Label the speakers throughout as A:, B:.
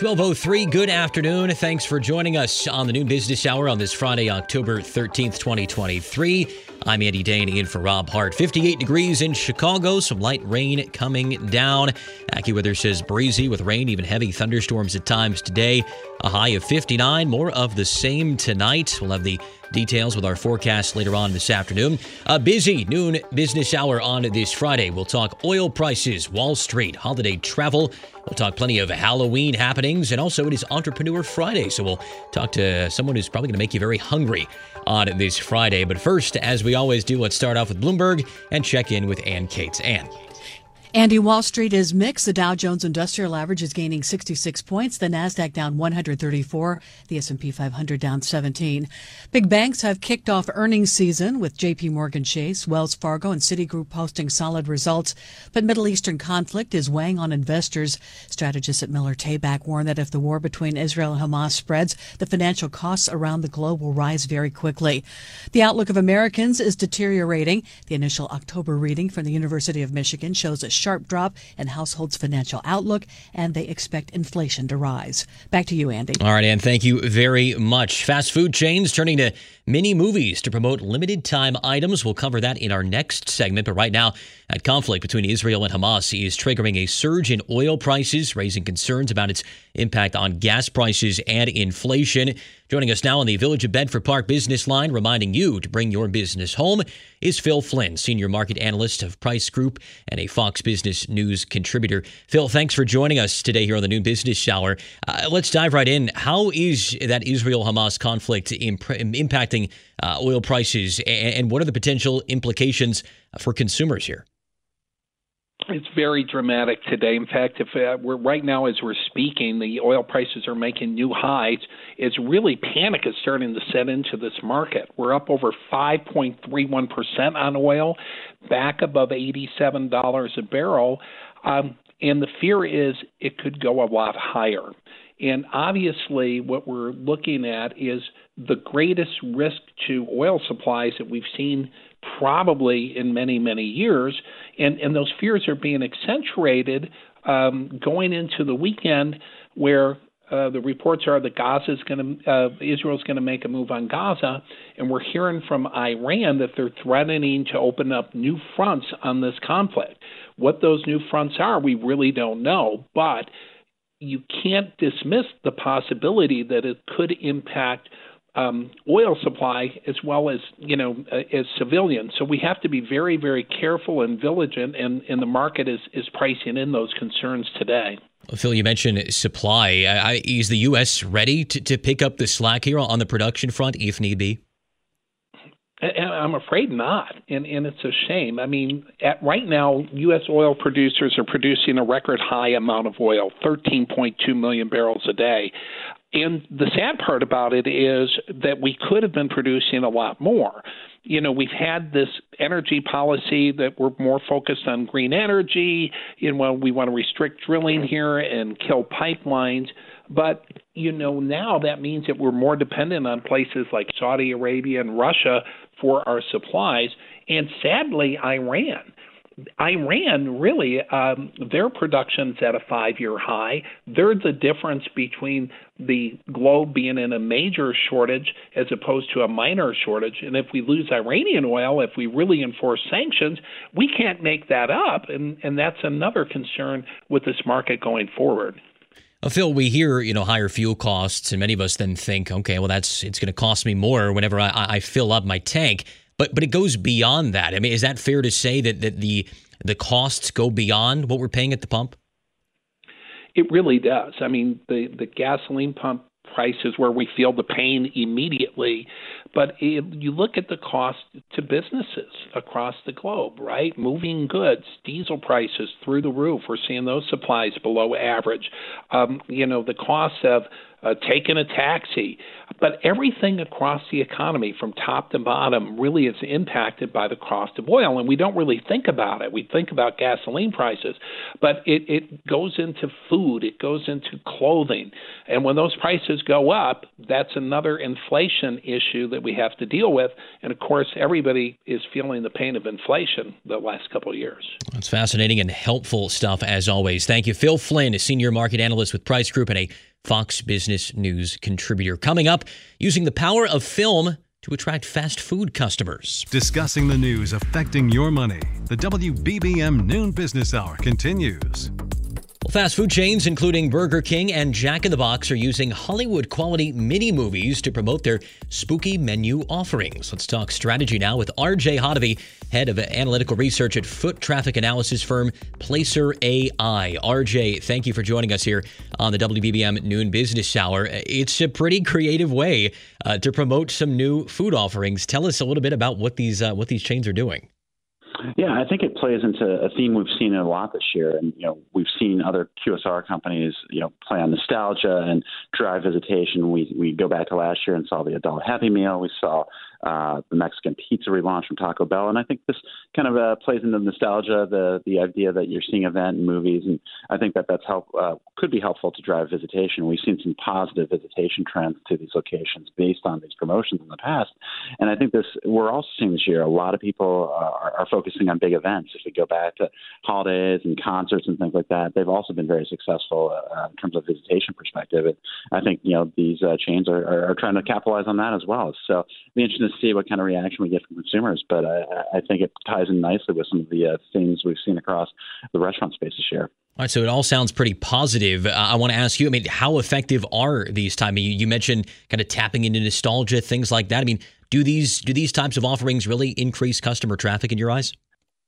A: 1203, good afternoon. Thanks for joining us on the Noon Business Hour on this Friday, October 13th, 2023. I'm Andy Dane in for Rob Hart. 58 degrees in Chicago, some light rain coming down. AccuWeather says breezy with rain, even heavy thunderstorms at times today. A high of 59, more of the same tonight. We'll have the details with our forecast later on this afternoon. A busy noon business hour on this Friday. We'll talk oil prices, Wall Street, holiday travel. We'll talk plenty of Halloween happenings, and also it is Entrepreneur Friday, so we'll talk to someone who's probably going to make you very hungry on this Friday. But first, as we always do, let's start off with Bloomberg and check in with Ann Cates. Ann.
B: Andy, Wall Street is mixed. The Dow Jones Industrial Average is gaining 66 points. The Nasdaq down 134. The S&P 500 down 17. Big banks have kicked off earnings season with J.P. Morgan Chase, Wells Fargo, and Citigroup posting solid results. But Middle Eastern conflict is weighing on investors. Strategists at Miller Tabak warn that if the war between Israel and Hamas spreads, the financial costs around the globe will rise very quickly. The outlook of Americans is deteriorating. The initial October reading from the University of Michigan shows a sharp drop in households' financial outlook, and they expect inflation to rise. Back to you, Andy.
A: All right, Ann, thank you very much. Fast food chains turning to mini movies to promote limited time items. We'll cover that in our next segment. But right now, that conflict between Israel and Hamas is triggering a surge in oil prices, raising concerns about its impact on gas prices and inflation. Joining us now on the Village of Bedford Park business line, reminding you to bring your business home, is Phil Flynn, Senior Market Analyst of Price Group and a Fox Business News contributor. Phil, thanks for joining us today here on the Noon Business Hour. Uh, let's dive right in. How is that Israel Hamas conflict imp- impacting uh, oil prices, and, and what are the potential implications for consumers here?
C: It's very dramatic today. In fact, if uh, we're right now as we're speaking, the oil prices are making new highs. It's really panic is starting to set into this market. We're up over 5.31 percent on oil, back above $87 a barrel, um, and the fear is it could go a lot higher. And obviously, what we're looking at is the greatest risk to oil supplies that we've seen probably in many, many years. And, and those fears are being accentuated um, going into the weekend where uh, the reports are that Gaza is going to, uh, Israel is going to make a move on Gaza, and we're hearing from Iran that they're threatening to open up new fronts on this conflict. What those new fronts are, we really don't know, but you can't dismiss the possibility that it could impact um, oil supply as well as you know uh, as civilians. So we have to be very very careful and vigilant, and, and the market is is pricing in those concerns today.
A: Phil, you mentioned supply. I, is the U.S. ready to, to pick up the slack here on the production front if need be?
C: I'm afraid not, and and it's a shame. I mean, at right now, U.S. oil producers are producing a record high amount of oil, 13.2 million barrels a day. And the sad part about it is that we could have been producing a lot more. You know, we've had this energy policy that we're more focused on green energy. You know, we want to restrict drilling here and kill pipelines. But, you know, now that means that we're more dependent on places like Saudi Arabia and Russia for our supplies, and sadly, Iran. Iran really um, their production's at a five-year high. There's a difference between the globe being in a major shortage as opposed to a minor shortage. And if we lose Iranian oil, if we really enforce sanctions, we can't make that up, and and that's another concern with this market going forward.
A: Uh, Phil, we hear you know higher fuel costs, and many of us then think, okay, well that's it's going to cost me more whenever I, I fill up my tank. But but it goes beyond that. I mean, is that fair to say that that the the costs go beyond what we're paying at the pump?
C: It really does. I mean, the the gasoline pump prices where we feel the pain immediately. But it, you look at the cost to businesses across the globe, right? Moving goods, diesel prices through the roof. We're seeing those supplies below average. Um, you know, the cost of uh, taking a taxi. But everything across the economy, from top to bottom, really is impacted by the cost of oil. And we don't really think about it. We think about gasoline prices, but it, it goes into food, it goes into clothing. And when those prices go up, that's another inflation issue that we have to deal with. And of course, everybody is feeling the pain of inflation the last couple of years.
A: That's fascinating and helpful stuff, as always. Thank you. Phil Flynn, a senior market analyst with Price Group and a Fox Business News contributor. Coming up, using the power of film to attract fast food customers.
D: Discussing the news affecting your money. The WBBM Noon Business Hour continues.
A: Fast food chains, including Burger King and Jack in the Box, are using Hollywood quality mini movies to promote their spooky menu offerings. Let's talk strategy now with RJ Hottovy, head of analytical research at foot traffic analysis firm Placer AI. RJ, thank you for joining us here on the WBBM Noon Business Hour. It's a pretty creative way uh, to promote some new food offerings. Tell us a little bit about what these uh, what these chains are doing.
E: Yeah, I think it plays into a theme we've seen a lot this year, and you know we've seen other QSR companies you know play on nostalgia and drive visitation. We we go back to last year and saw the adult Happy Meal. We saw uh, the Mexican pizza relaunch from Taco Bell, and I think this kind of uh, plays into nostalgia, the the idea that you're seeing event and movies, and I think that that's help uh, could be helpful to drive visitation. We've seen some positive visitation trends to these locations based on these promotions in the past, and I think this we're also seeing this year a lot of people are, are focusing on big events. If we go back to holidays and concerts and things like that, they've also been very successful uh, in terms of visitation perspective. And I think you know these uh, chains are, are, are trying to capitalize on that as well. So it'll be interesting see what kind of reaction we get from consumers. But I, I think it ties in nicely with some of the uh, things we've seen across the restaurant space this year.
A: All right, so it all sounds pretty positive. Uh, I want to ask you, I mean, how effective are these? I mean, you mentioned kind of tapping into nostalgia, things like that. I mean, do these do these types of offerings really increase customer traffic in your eyes?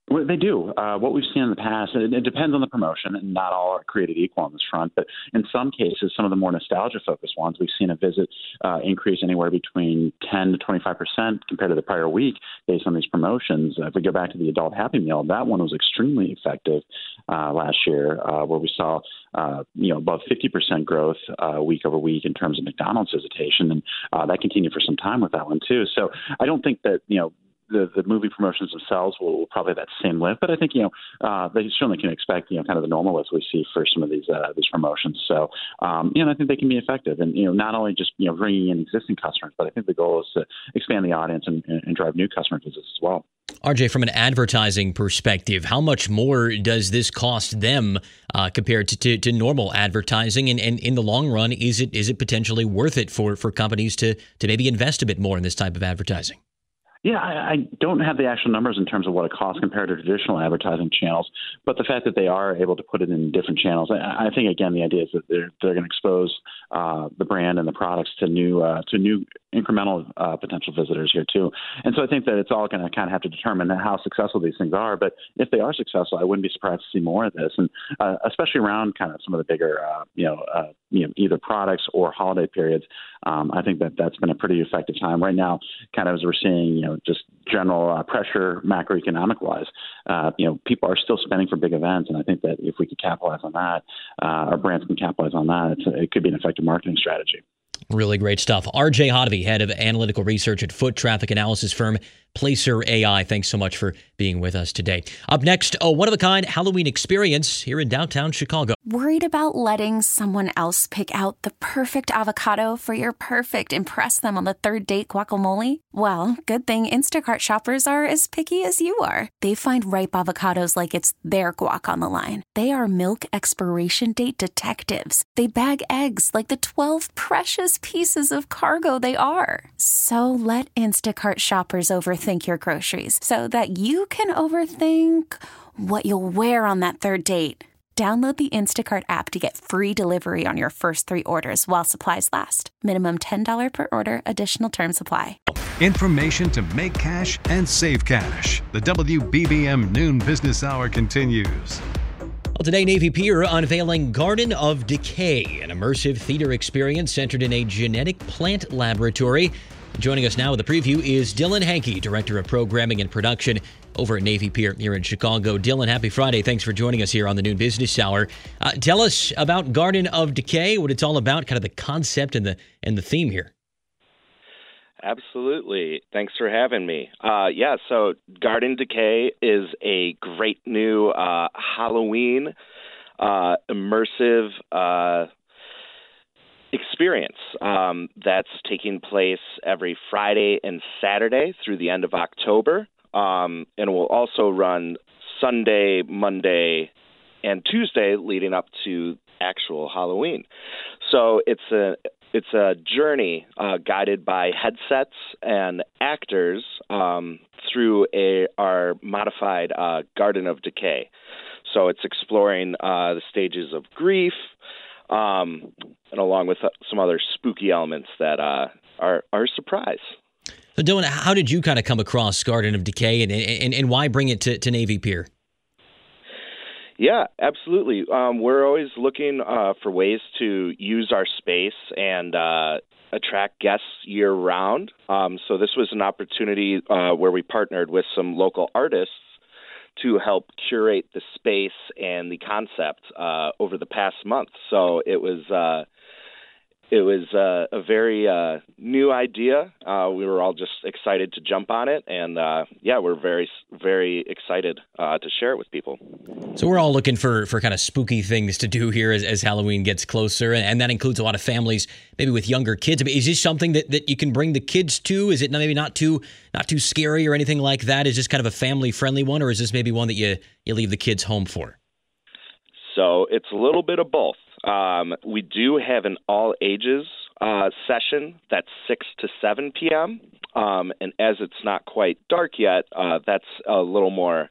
E: Well, they do. Uh, what we've seen in the past, it, it, depends on the promotion, and not all are created equal on this front. But in some cases, some of the more nostalgia-focused ones, we've seen a visit uh, increase anywhere between 10 to 25 percent compared to the prior week, based on these promotions. Uh, if we go back to the adult Happy Meal, that one was extremely effective uh, last year, uh, where we saw uh, you know above 50 percent growth week over week in terms of McDonald's visitation, and that continued for some time with that one too. So I don't think that you know the, the movie promotions themselves will, will probably have that same lift, but I think you know uh, they certainly can expect you know kind of the normal lift we see for some of these uh, these promotions. So um, you know I think they can be effective, and you know not only just you know bringing in existing customers, but I think the goal is to expand the audience and, and drive new customer visits as well.
A: RJ, from an advertising perspective, how much more does this cost them uh, compared to, to, to, normal advertising? And, and in the long run, is it is it potentially worth it for, for companies to to maybe invest a bit more in this type of advertising?
E: Yeah, I, I don't have the actual numbers in terms of what it costs compared to traditional advertising channels, but the fact that they are able to put it in different channels, I, I think again the idea is that they're they're going to expose uh, the brand and the products to new uh, to new incremental uh, potential visitors here too. And so I think that it's all going to kind of have to determine how successful these things are. But if they are successful, I wouldn't be surprised to see more of this, and uh, especially around kind of some of the bigger, uh, you know, uh, you know, either products or holiday periods. Um, I think that that's been a pretty effective time right now. Kind of as we're seeing, you know, just general uh, pressure macroeconomic wise. Uh, you know, people are still spending for big events, and I think that if we could capitalize on that, uh, our brands can capitalize on that. it could be an effective marketing strategy.
A: Really great stuff. RJ Hottovy, head of analytical research at foot traffic analysis firm Placer AI. Thanks so much for being with us today. Up next, a one of a kind Halloween experience here in downtown Chicago.
F: Worried about letting someone else pick out the perfect avocado for your perfect impress them on the third date guacamole? Well, good thing Instacart shoppers are as picky as you are. They find ripe avocados like it's their guac on the line. They are milk expiration date detectives. They bag eggs like the 12 precious pieces of cargo they are. So let Instacart shoppers overthink your groceries so that you can overthink what you'll wear on that third date. Download the Instacart app to get free delivery on your first three orders while supplies last. Minimum $10 per order, additional term supply.
D: Information to make cash and save cash. The WBBM Noon Business Hour continues.
A: Well, today, Navy Pier unveiling Garden of Decay, an immersive theater experience centered in a genetic plant laboratory. Joining us now with a preview is Dylan Hankey, Director of Programming and Production over at Navy Pier here in Chicago. Dylan, happy Friday. Thanks for joining us here on the Noon Business Hour. Uh, tell us about Garden of Decay, what it's all about, kind of the concept and the and the theme here.
G: Absolutely. Thanks for having me. Uh, yeah, so Garden Decay is a great new uh, Halloween uh, immersive uh, experience um, that's taking place every Friday and Saturday through the end of October. Um, and will also run Sunday, Monday, and Tuesday leading up to actual Halloween. So it's a it's a journey uh, guided by headsets and actors um, through a our modified uh, Garden of Decay. So it's exploring uh, the stages of grief, um, and along with uh, some other spooky elements that uh, are are a surprise.
A: So, Dylan, how did you kind of come across Garden of Decay, and and, and why bring it to, to Navy Pier?
G: Yeah, absolutely. Um, we're always looking uh, for ways to use our space and uh, attract guests year round. Um, so this was an opportunity uh, where we partnered with some local artists to help curate the space and the concept uh, over the past month. So it was uh, it was uh, a very uh, new idea. Uh, we were all just excited to jump on it, and uh, yeah, we're very, very excited uh, to share it with people.
A: So we're all looking for for kind of spooky things to do here as, as Halloween gets closer, and that includes a lot of families, maybe with younger kids. I mean, is this something that, that you can bring the kids to? Is it maybe not too not too scary or anything like that? Is this kind of a family friendly one, or is this maybe one that you you leave the kids home for?
G: So it's a little bit of both. Um, we do have an all ages uh, session that's 6 to 7 p.m. Um, and as it's not quite dark yet, uh, that's a little more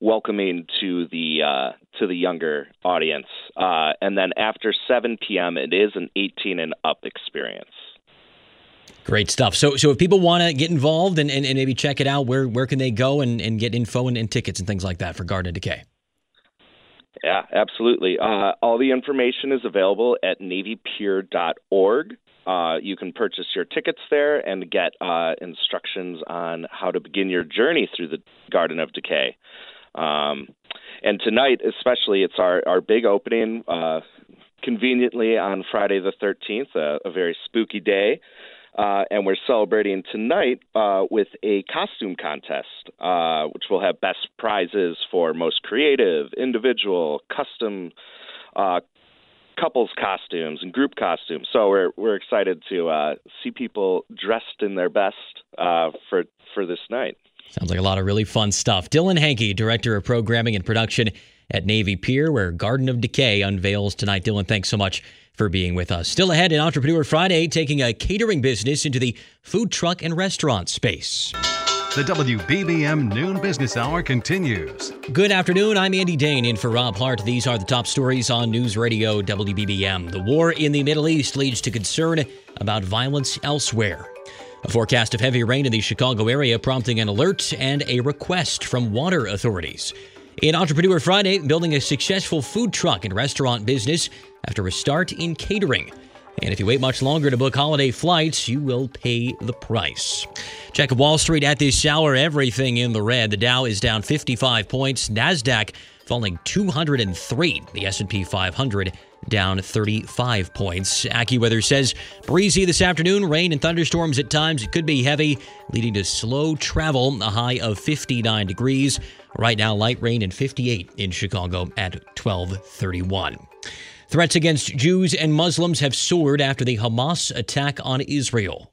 G: welcoming to the uh, to the younger audience. Uh, and then after 7 p.m., it is an 18 and up experience.
A: Great stuff. So, so if people want to get involved and, and, and, maybe check it out, where where can they go and, and get info and, and tickets and things like that for Garden of Decay?
G: Yeah, absolutely. Uh, all the information is available at navypier.org. Uh, you can purchase your tickets there and get uh, instructions on how to begin your journey through the Garden of Decay. Um, and tonight, especially, it's our, our big opening, uh, conveniently on Friday the 13th, a, a very spooky day. Uh, and we're celebrating tonight uh, with a costume contest, uh, which will have best prizes for most creative, individual, custom uh, couples costumes and group costumes. So we're we're excited to uh, see people dressed in their best uh, for for this night.
A: Sounds like a lot of really fun stuff. Dylan Hankey, director of programming and production at Navy Pier, where Garden of Decay unveils tonight. Dylan, thanks so much for being with us. Still ahead in Entrepreneur Friday, taking a catering business into the food truck and restaurant space.
D: The WBBM Noon Business Hour continues.
A: Good afternoon. I'm Andy Dane in for Rob Hart. These are the top stories on News Radio WBBM. The war in the Middle East leads to concern about violence elsewhere. A forecast of heavy rain in the Chicago area prompting an alert and a request from water authorities. In Entrepreneur Friday, building a successful food truck and restaurant business after a start in catering. And if you wait much longer to book holiday flights, you will pay the price. Check Wall Street at this hour. Everything in the red. The Dow is down 55 points. Nasdaq falling 203. The S&P 500 down 35 points. AccuWeather says breezy this afternoon, rain and thunderstorms at times. It could be heavy, leading to slow travel. A high of 59 degrees. Right now, light rain and 58 in Chicago at 1231. Threats against Jews and Muslims have soared after the Hamas attack on Israel.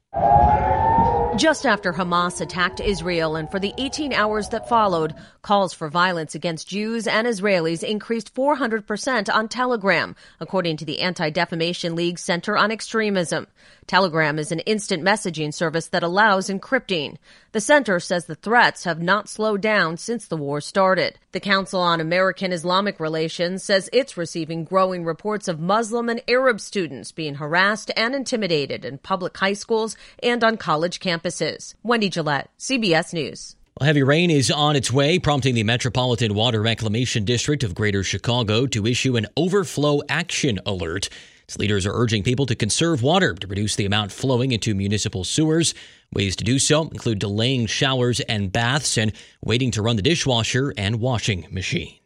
H: Just after Hamas attacked Israel and for the 18 hours that followed, calls for violence against Jews and Israelis increased 400% on Telegram, according to the Anti Defamation League Center on Extremism. Telegram is an instant messaging service that allows encrypting. The center says the threats have not slowed down since the war started. The Council on American Islamic Relations says it's receiving growing reports of Muslim and Arab students being harassed and intimidated in public high schools and on college campuses. Wendy Gillette, CBS News.
A: Well, heavy rain is on its way, prompting the Metropolitan Water Reclamation District of Greater Chicago to issue an overflow action alert. Its leaders are urging people to conserve water to reduce the amount flowing into municipal sewers. Ways to do so include delaying showers and baths and waiting to run the dishwasher and washing machine.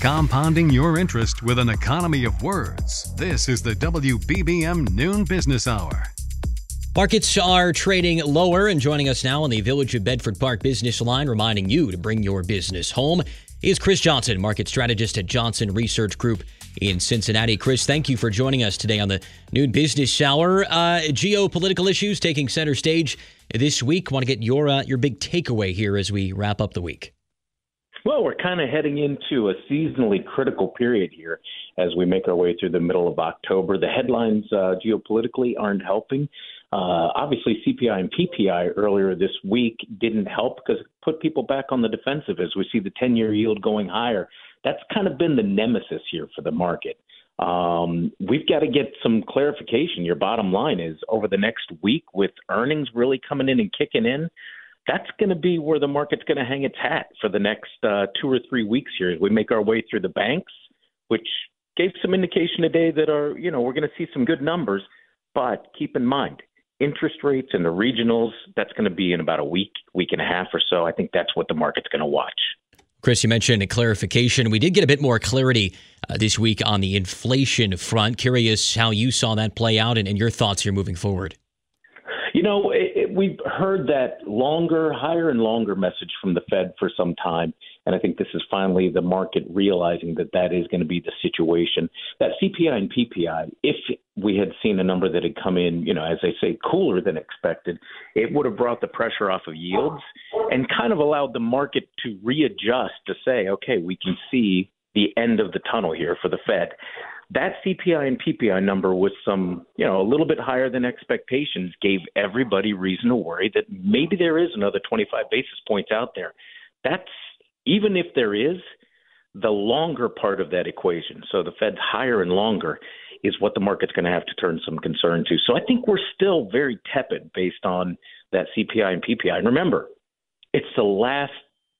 D: Compounding your interest with an economy of words. This is the WBBM Noon Business Hour.
A: Markets are trading lower and joining us now on the Village of Bedford Park business line, reminding you to bring your business home is Chris Johnson, market strategist at Johnson Research Group in Cincinnati. Chris, thank you for joining us today on the Noon Business Hour. Uh, geopolitical issues taking center stage this week. Want to get your uh, your big takeaway here as we wrap up the week?
I: Well, we're kind of heading into a seasonally critical period here as we make our way through the middle of October. The headlines uh, geopolitically aren't helping. Uh, obviously, CPI and PPI earlier this week didn't help because it put people back on the defensive as we see the 10 year yield going higher. That's kind of been the nemesis here for the market. Um, we've got to get some clarification. Your bottom line is over the next week, with earnings really coming in and kicking in, that's going to be where the market's going to hang its hat for the next uh, two or three weeks here as we make our way through the banks, which gave some indication today that are, you know, we're going to see some good numbers. But keep in mind, interest rates and the regionals, that's going to be in about a week, week and a half or so. I think that's what the market's going to watch.
A: Chris, you mentioned a clarification. We did get a bit more clarity uh, this week on the inflation front. Curious how you saw that play out and, and your thoughts here moving forward.
I: You know, we've heard that longer, higher and longer message from the Fed for some time. And I think this is finally the market realizing that that is going to be the situation. That CPI and PPI, if we had seen a number that had come in, you know, as they say, cooler than expected, it would have brought the pressure off of yields and kind of allowed the market to readjust to say, okay, we can see the end of the tunnel here for the Fed that CPI and PPI number with some, you know, a little bit higher than expectations gave everybody reason to worry that maybe there is another 25 basis points out there. That's even if there is the longer part of that equation. So the Fed's higher and longer is what the market's going to have to turn some concern to. So I think we're still very tepid based on that CPI and PPI. And remember, it's the last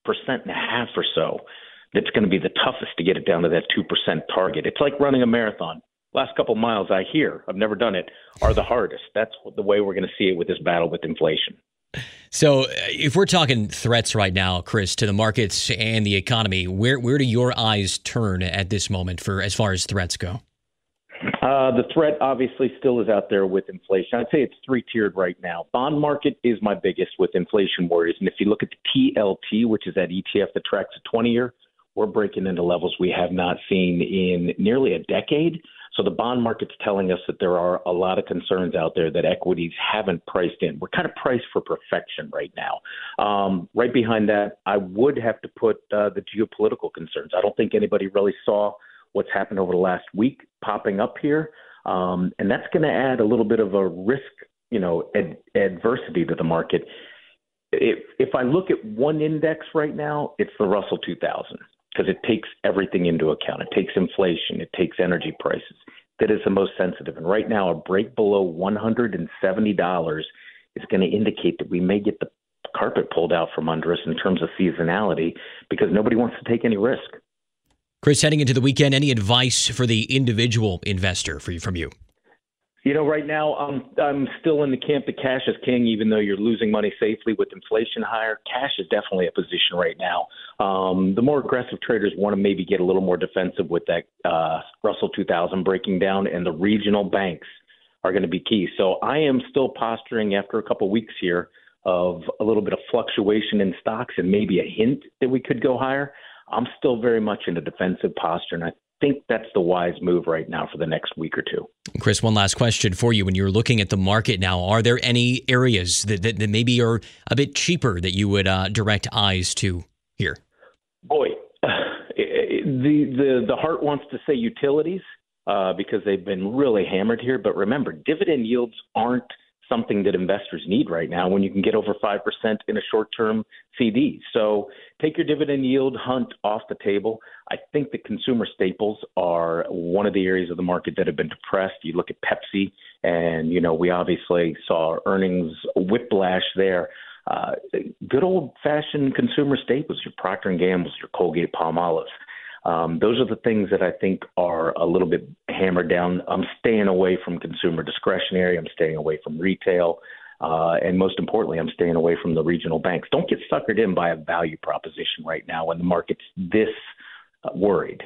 I: percent and a half or so that's going to be the toughest to get it down to that 2% target. It's like running a marathon. Last couple miles, I hear, I've never done it, are the hardest. That's the way we're going to see it with this battle with inflation.
A: So, if we're talking threats right now, Chris, to the markets and the economy, where where do your eyes turn at this moment for as far as threats go?
I: Uh, the threat obviously still is out there with inflation. I'd say it's three tiered right now. Bond market is my biggest with inflation worries, and if you look at the TLT, which is that ETF that tracks a 20 year, we're breaking into levels we have not seen in nearly a decade. So the bond market's telling us that there are a lot of concerns out there that equities haven't priced in. We're kind of priced for perfection right now. Um, right behind that, I would have to put uh, the geopolitical concerns. I don't think anybody really saw what's happened over the last week popping up here, um, and that's going to add a little bit of a risk, you know, ad- adversity to the market. If, if I look at one index right now, it's the Russell 2000 because it takes everything into account. It takes inflation, it takes energy prices. That is the most sensitive. And right now, a break below $170 is going to indicate that we may get the carpet pulled out from under us in terms of seasonality because nobody wants to take any risk.
A: Chris, heading into the weekend, any advice for the individual investor for you, from you?
I: You know, right now I'm I'm still in the camp that cash is king, even though you're losing money safely with inflation higher. Cash is definitely a position right now. Um, the more aggressive traders want to maybe get a little more defensive with that uh, Russell 2000 breaking down, and the regional banks are going to be key. So I am still posturing after a couple weeks here of a little bit of fluctuation in stocks and maybe a hint that we could go higher. I'm still very much in a defensive posture, and I think that's the wise move right now for the next week or two.
A: Chris, one last question for you. When you're looking at the market now, are there any areas that, that, that maybe are a bit cheaper that you would uh, direct eyes to here?
I: Boy, the, the, the heart wants to say utilities. uh, because they've been really hammered here. But remember, dividend yields aren't something that investors need right now when you can get over 5% in a short term CD. So take your dividend yield hunt off the table. I think the consumer staples are one of the areas of the market that have been depressed. You look at Pepsi, and, you know, we obviously saw earnings whiplash there. Uh, good old fashioned consumer staples, your Procter and Gamble's, your Colgate Palmolive. Um, those are the things that I think are a little bit hammered down. I'm staying away from consumer discretionary. I'm staying away from retail. Uh, and most importantly, I'm staying away from the regional banks. Don't get suckered in by a value proposition right now when the market's this uh, worried.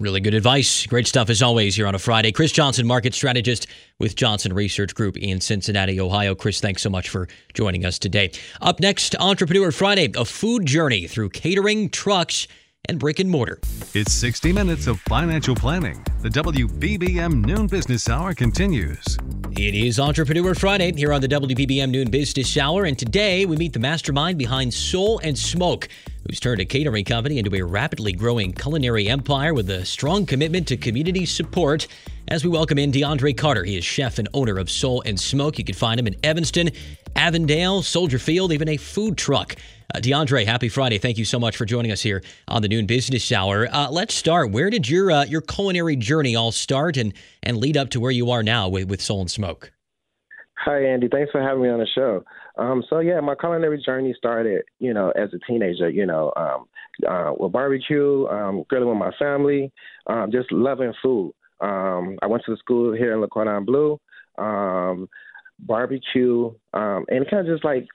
A: Really good advice. Great stuff as always here on a Friday. Chris Johnson, market strategist with Johnson Research Group in Cincinnati, Ohio. Chris, thanks so much for joining us today. Up next, Entrepreneur Friday, a food journey through catering, trucks, and brick and mortar.
D: It's 60 minutes of financial planning. The WBBM Noon Business Hour continues.
A: It is Entrepreneur Friday here on the WBBM Noon Business Hour, and today we meet the mastermind behind Soul and Smoke, who's turned a catering company into a rapidly growing culinary empire with a strong commitment to community support. As we welcome in DeAndre Carter, he is chef and owner of Soul and Smoke. You can find him in Evanston, Avondale, Soldier Field, even a food truck. Uh, DeAndre, happy Friday. Thank you so much for joining us here on the Noon Business Hour. Uh, let's start. Where did your uh, your culinary journey all start and, and lead up to where you are now with, with Soul and Smoke?
J: Hi, Andy. Thanks for having me on the show. Um, so yeah, my culinary journey started, you know, as a teenager. You know, um, uh, with barbecue, um, grilling with my family, um, just loving food. Um, I went to the school here in Cordon Bleu, um, barbecue, um, and kind of just like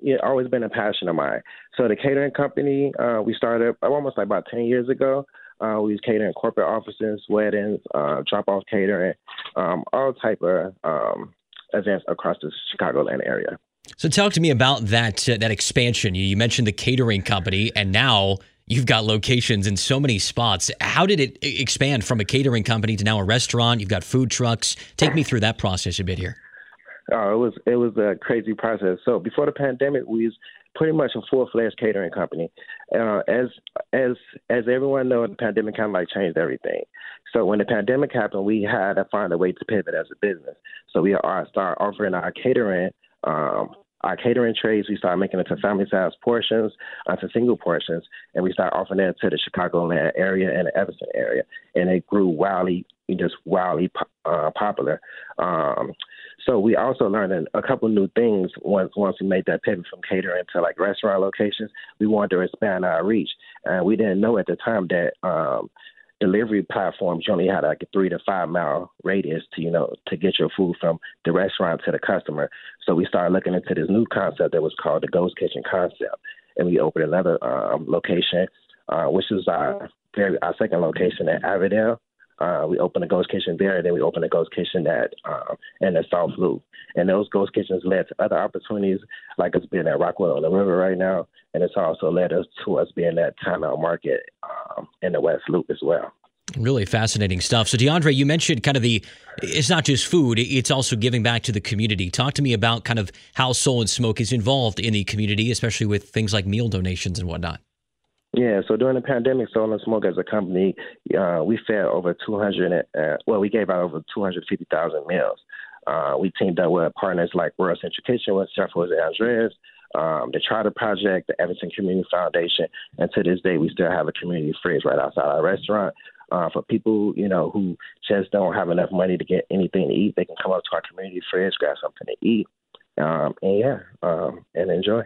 J: it always been a passion of mine. So the catering company, uh, we started almost like about ten years ago. Uh, we was catering corporate offices, weddings, uh, drop off catering, um, all type of um, events across the Chicagoland area.
A: So talk to me about that uh, that expansion. You, you mentioned the catering company, and now you've got locations in so many spots. How did it expand from a catering company to now a restaurant? You've got food trucks. Take me through that process a bit here.
J: Oh, it was it was a crazy process. So before the pandemic, we was pretty much a full fledged catering company. Uh, as as as everyone knows, the pandemic kind of like changed everything. So when the pandemic happened, we had to find a way to pivot as a business. So we are start offering our catering. Um, our catering trays, we started making it to family size portions, uh, to single portions, and we started offering that to the Chicagoland area and the Evanston area. And it grew wildly, just wildly uh, popular. Um, so we also learned a couple new things once once we made that pivot from catering to like restaurant locations. We wanted to expand our reach, and we didn't know at the time that um, delivery platforms only had like a three to five mile radius to you know to get your food from the restaurant to the customer. So we started looking into this new concept that was called the Ghost Kitchen concept, and we opened another um, location, uh, which is our very our second location at Avondale. Uh, we opened a ghost kitchen there, and then we opened a ghost kitchen at um, in the South Loop. And those ghost kitchens led to other opportunities, like us being at Rockwell on the River right now, and it's also led us to us being at Timeout Market um, in the West Loop as well.
A: Really fascinating stuff. So, DeAndre, you mentioned kind of the, it's not just food, it's also giving back to the community. Talk to me about kind of how Soul and Smoke is involved in the community, especially with things like meal donations and whatnot.
J: Yeah, so during the pandemic, Soul and Smoke as a company, uh, we fed over 200, uh, well, we gave out over 250,000 meals. Uh, we teamed up with partners like World Central Kitchen with Chef Jose Andres, um, the Charter Project, the Evanston Community Foundation, and to this day, we still have a community fridge right outside our restaurant. Uh, for people, you know, who just don't have enough money to get anything to eat, they can come up to our community fridge, grab something to eat, um, and yeah, um, and enjoy.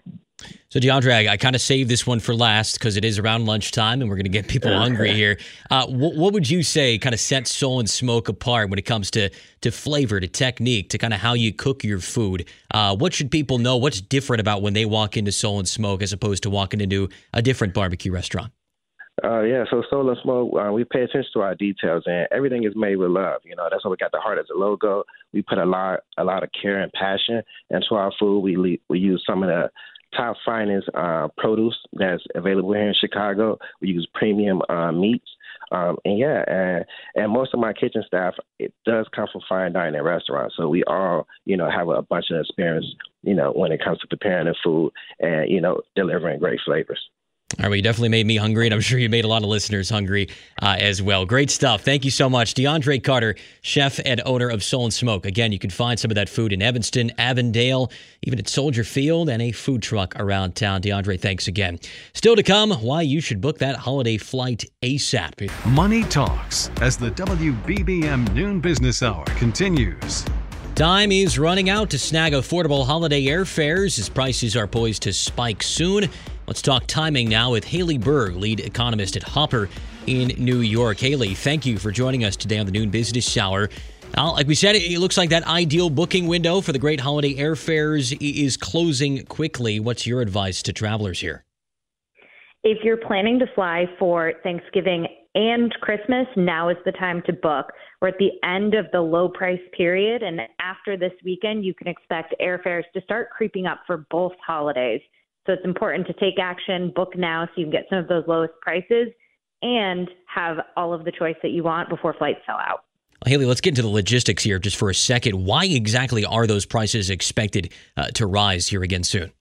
A: So, DeAndre, I, I kind of saved this one for last because it is around lunchtime and we're going to get people hungry here. Uh, what, what, would you say kind of sets Soul and Smoke apart when it comes to, to flavor, to technique, to kind of how you cook your food? Uh, what should people know? What's different about when they walk into Soul and Smoke as opposed to walking into a different barbecue restaurant?
J: Uh, yeah, so Soul and Smoke, uh, we pay attention to our details, and everything is made with love. You know, that's why we got the heart as a logo. We put a lot, a lot of care and passion into our food. We we use some of the top finest uh, produce that's available here in Chicago. We use premium uh, meats. Um, and yeah, and, and most of my kitchen staff it does come from fine dining restaurants, so we all you know have a bunch of experience you know when it comes to preparing the food and you know delivering great flavors.
A: All right, well, you definitely made me hungry, and I'm sure you made a lot of listeners hungry uh, as well. Great stuff. Thank you so much. DeAndre Carter, chef and owner of Soul and Smoke. Again, you can find some of that food in Evanston, Avondale, even at Soldier Field, and a food truck around town. DeAndre, thanks again. Still to come, why you should book that holiday flight ASAP.
D: Money Talks as the WBBM Noon Business Hour continues.
A: Time is running out to snag affordable holiday airfares as prices are poised to spike soon. Let's talk timing now with Hayley Berg, lead economist at Hopper in New York. Hayley, thank you for joining us today on the Noon Business Hour. Now, like we said, it looks like that ideal booking window for the great holiday airfares is closing quickly. What's your advice to travelers here?
K: If you're planning to fly for Thanksgiving and Christmas, now is the time to book. We're at the end of the low price period, and after this weekend, you can expect airfares to start creeping up for both holidays. So it's important to take action, book now so you can get some of those lowest prices and have all of the choice that you want before flights sell out.
A: Hayley, let's get into the logistics here just for a second. Why exactly are those prices expected uh, to rise here again soon?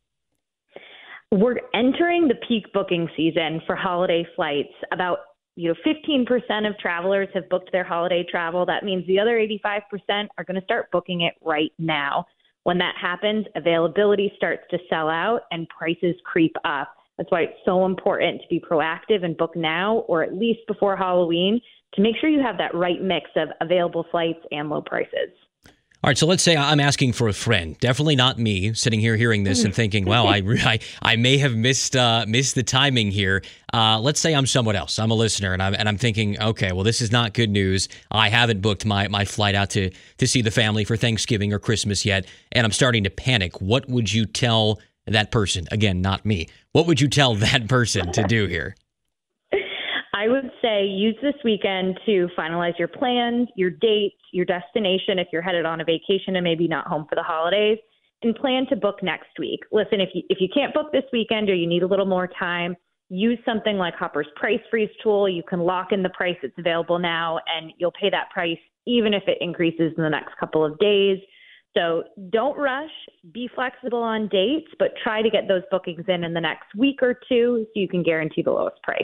K: We're entering the peak booking season for holiday flights. About you know 15% of travelers have booked their holiday travel. That means the other 85% are going to start booking it right now. When that happens, availability starts to sell out and prices creep up. That's why it's so important to be proactive and book now or at least before Halloween to make sure you have that right mix of available flights and low prices.
A: All right, so let's say I'm asking for a friend. Definitely not me, sitting here hearing this and thinking, "Wow, I, I, I may have missed uh, missed the timing here." Uh, let's say I'm someone else. I'm a listener, and I'm and I'm thinking, "Okay, well, this is not good news. I haven't booked my my flight out to to see the family for Thanksgiving or Christmas yet, and I'm starting to panic." What would you tell that person? Again, not me. What would you tell that person to do here?
K: I would say use this weekend to finalize your plans, your dates, your destination if you're headed on a vacation and maybe not home for the holidays, and plan to book next week. Listen, if you if you can't book this weekend or you need a little more time, use something like Hopper's Price Freeze tool. You can lock in the price that's available now and you'll pay that price even if it increases in the next couple of days. So don't rush, be flexible on dates, but try to get those bookings in in the next week or two so you can guarantee the lowest price.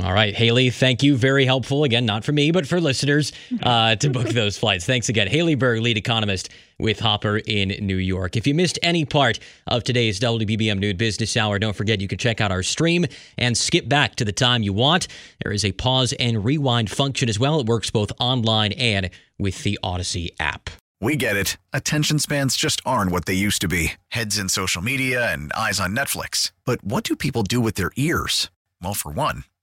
A: All right, Hayley, thank you. Very helpful. Again, not for me, but for listeners uh, to book those flights. Thanks again. Hayley Berg, lead economist with Hopper in New York. If you missed any part of today's WBBM Noon Business Hour, don't forget you can check out our stream and skip back to the time you want. There is a pause and rewind function as well. It works both online and with the Audacy app.
L: We get it. Attention spans just aren't what they used to be heads in social media and eyes on Netflix. But what do people do with their ears? Well, for one,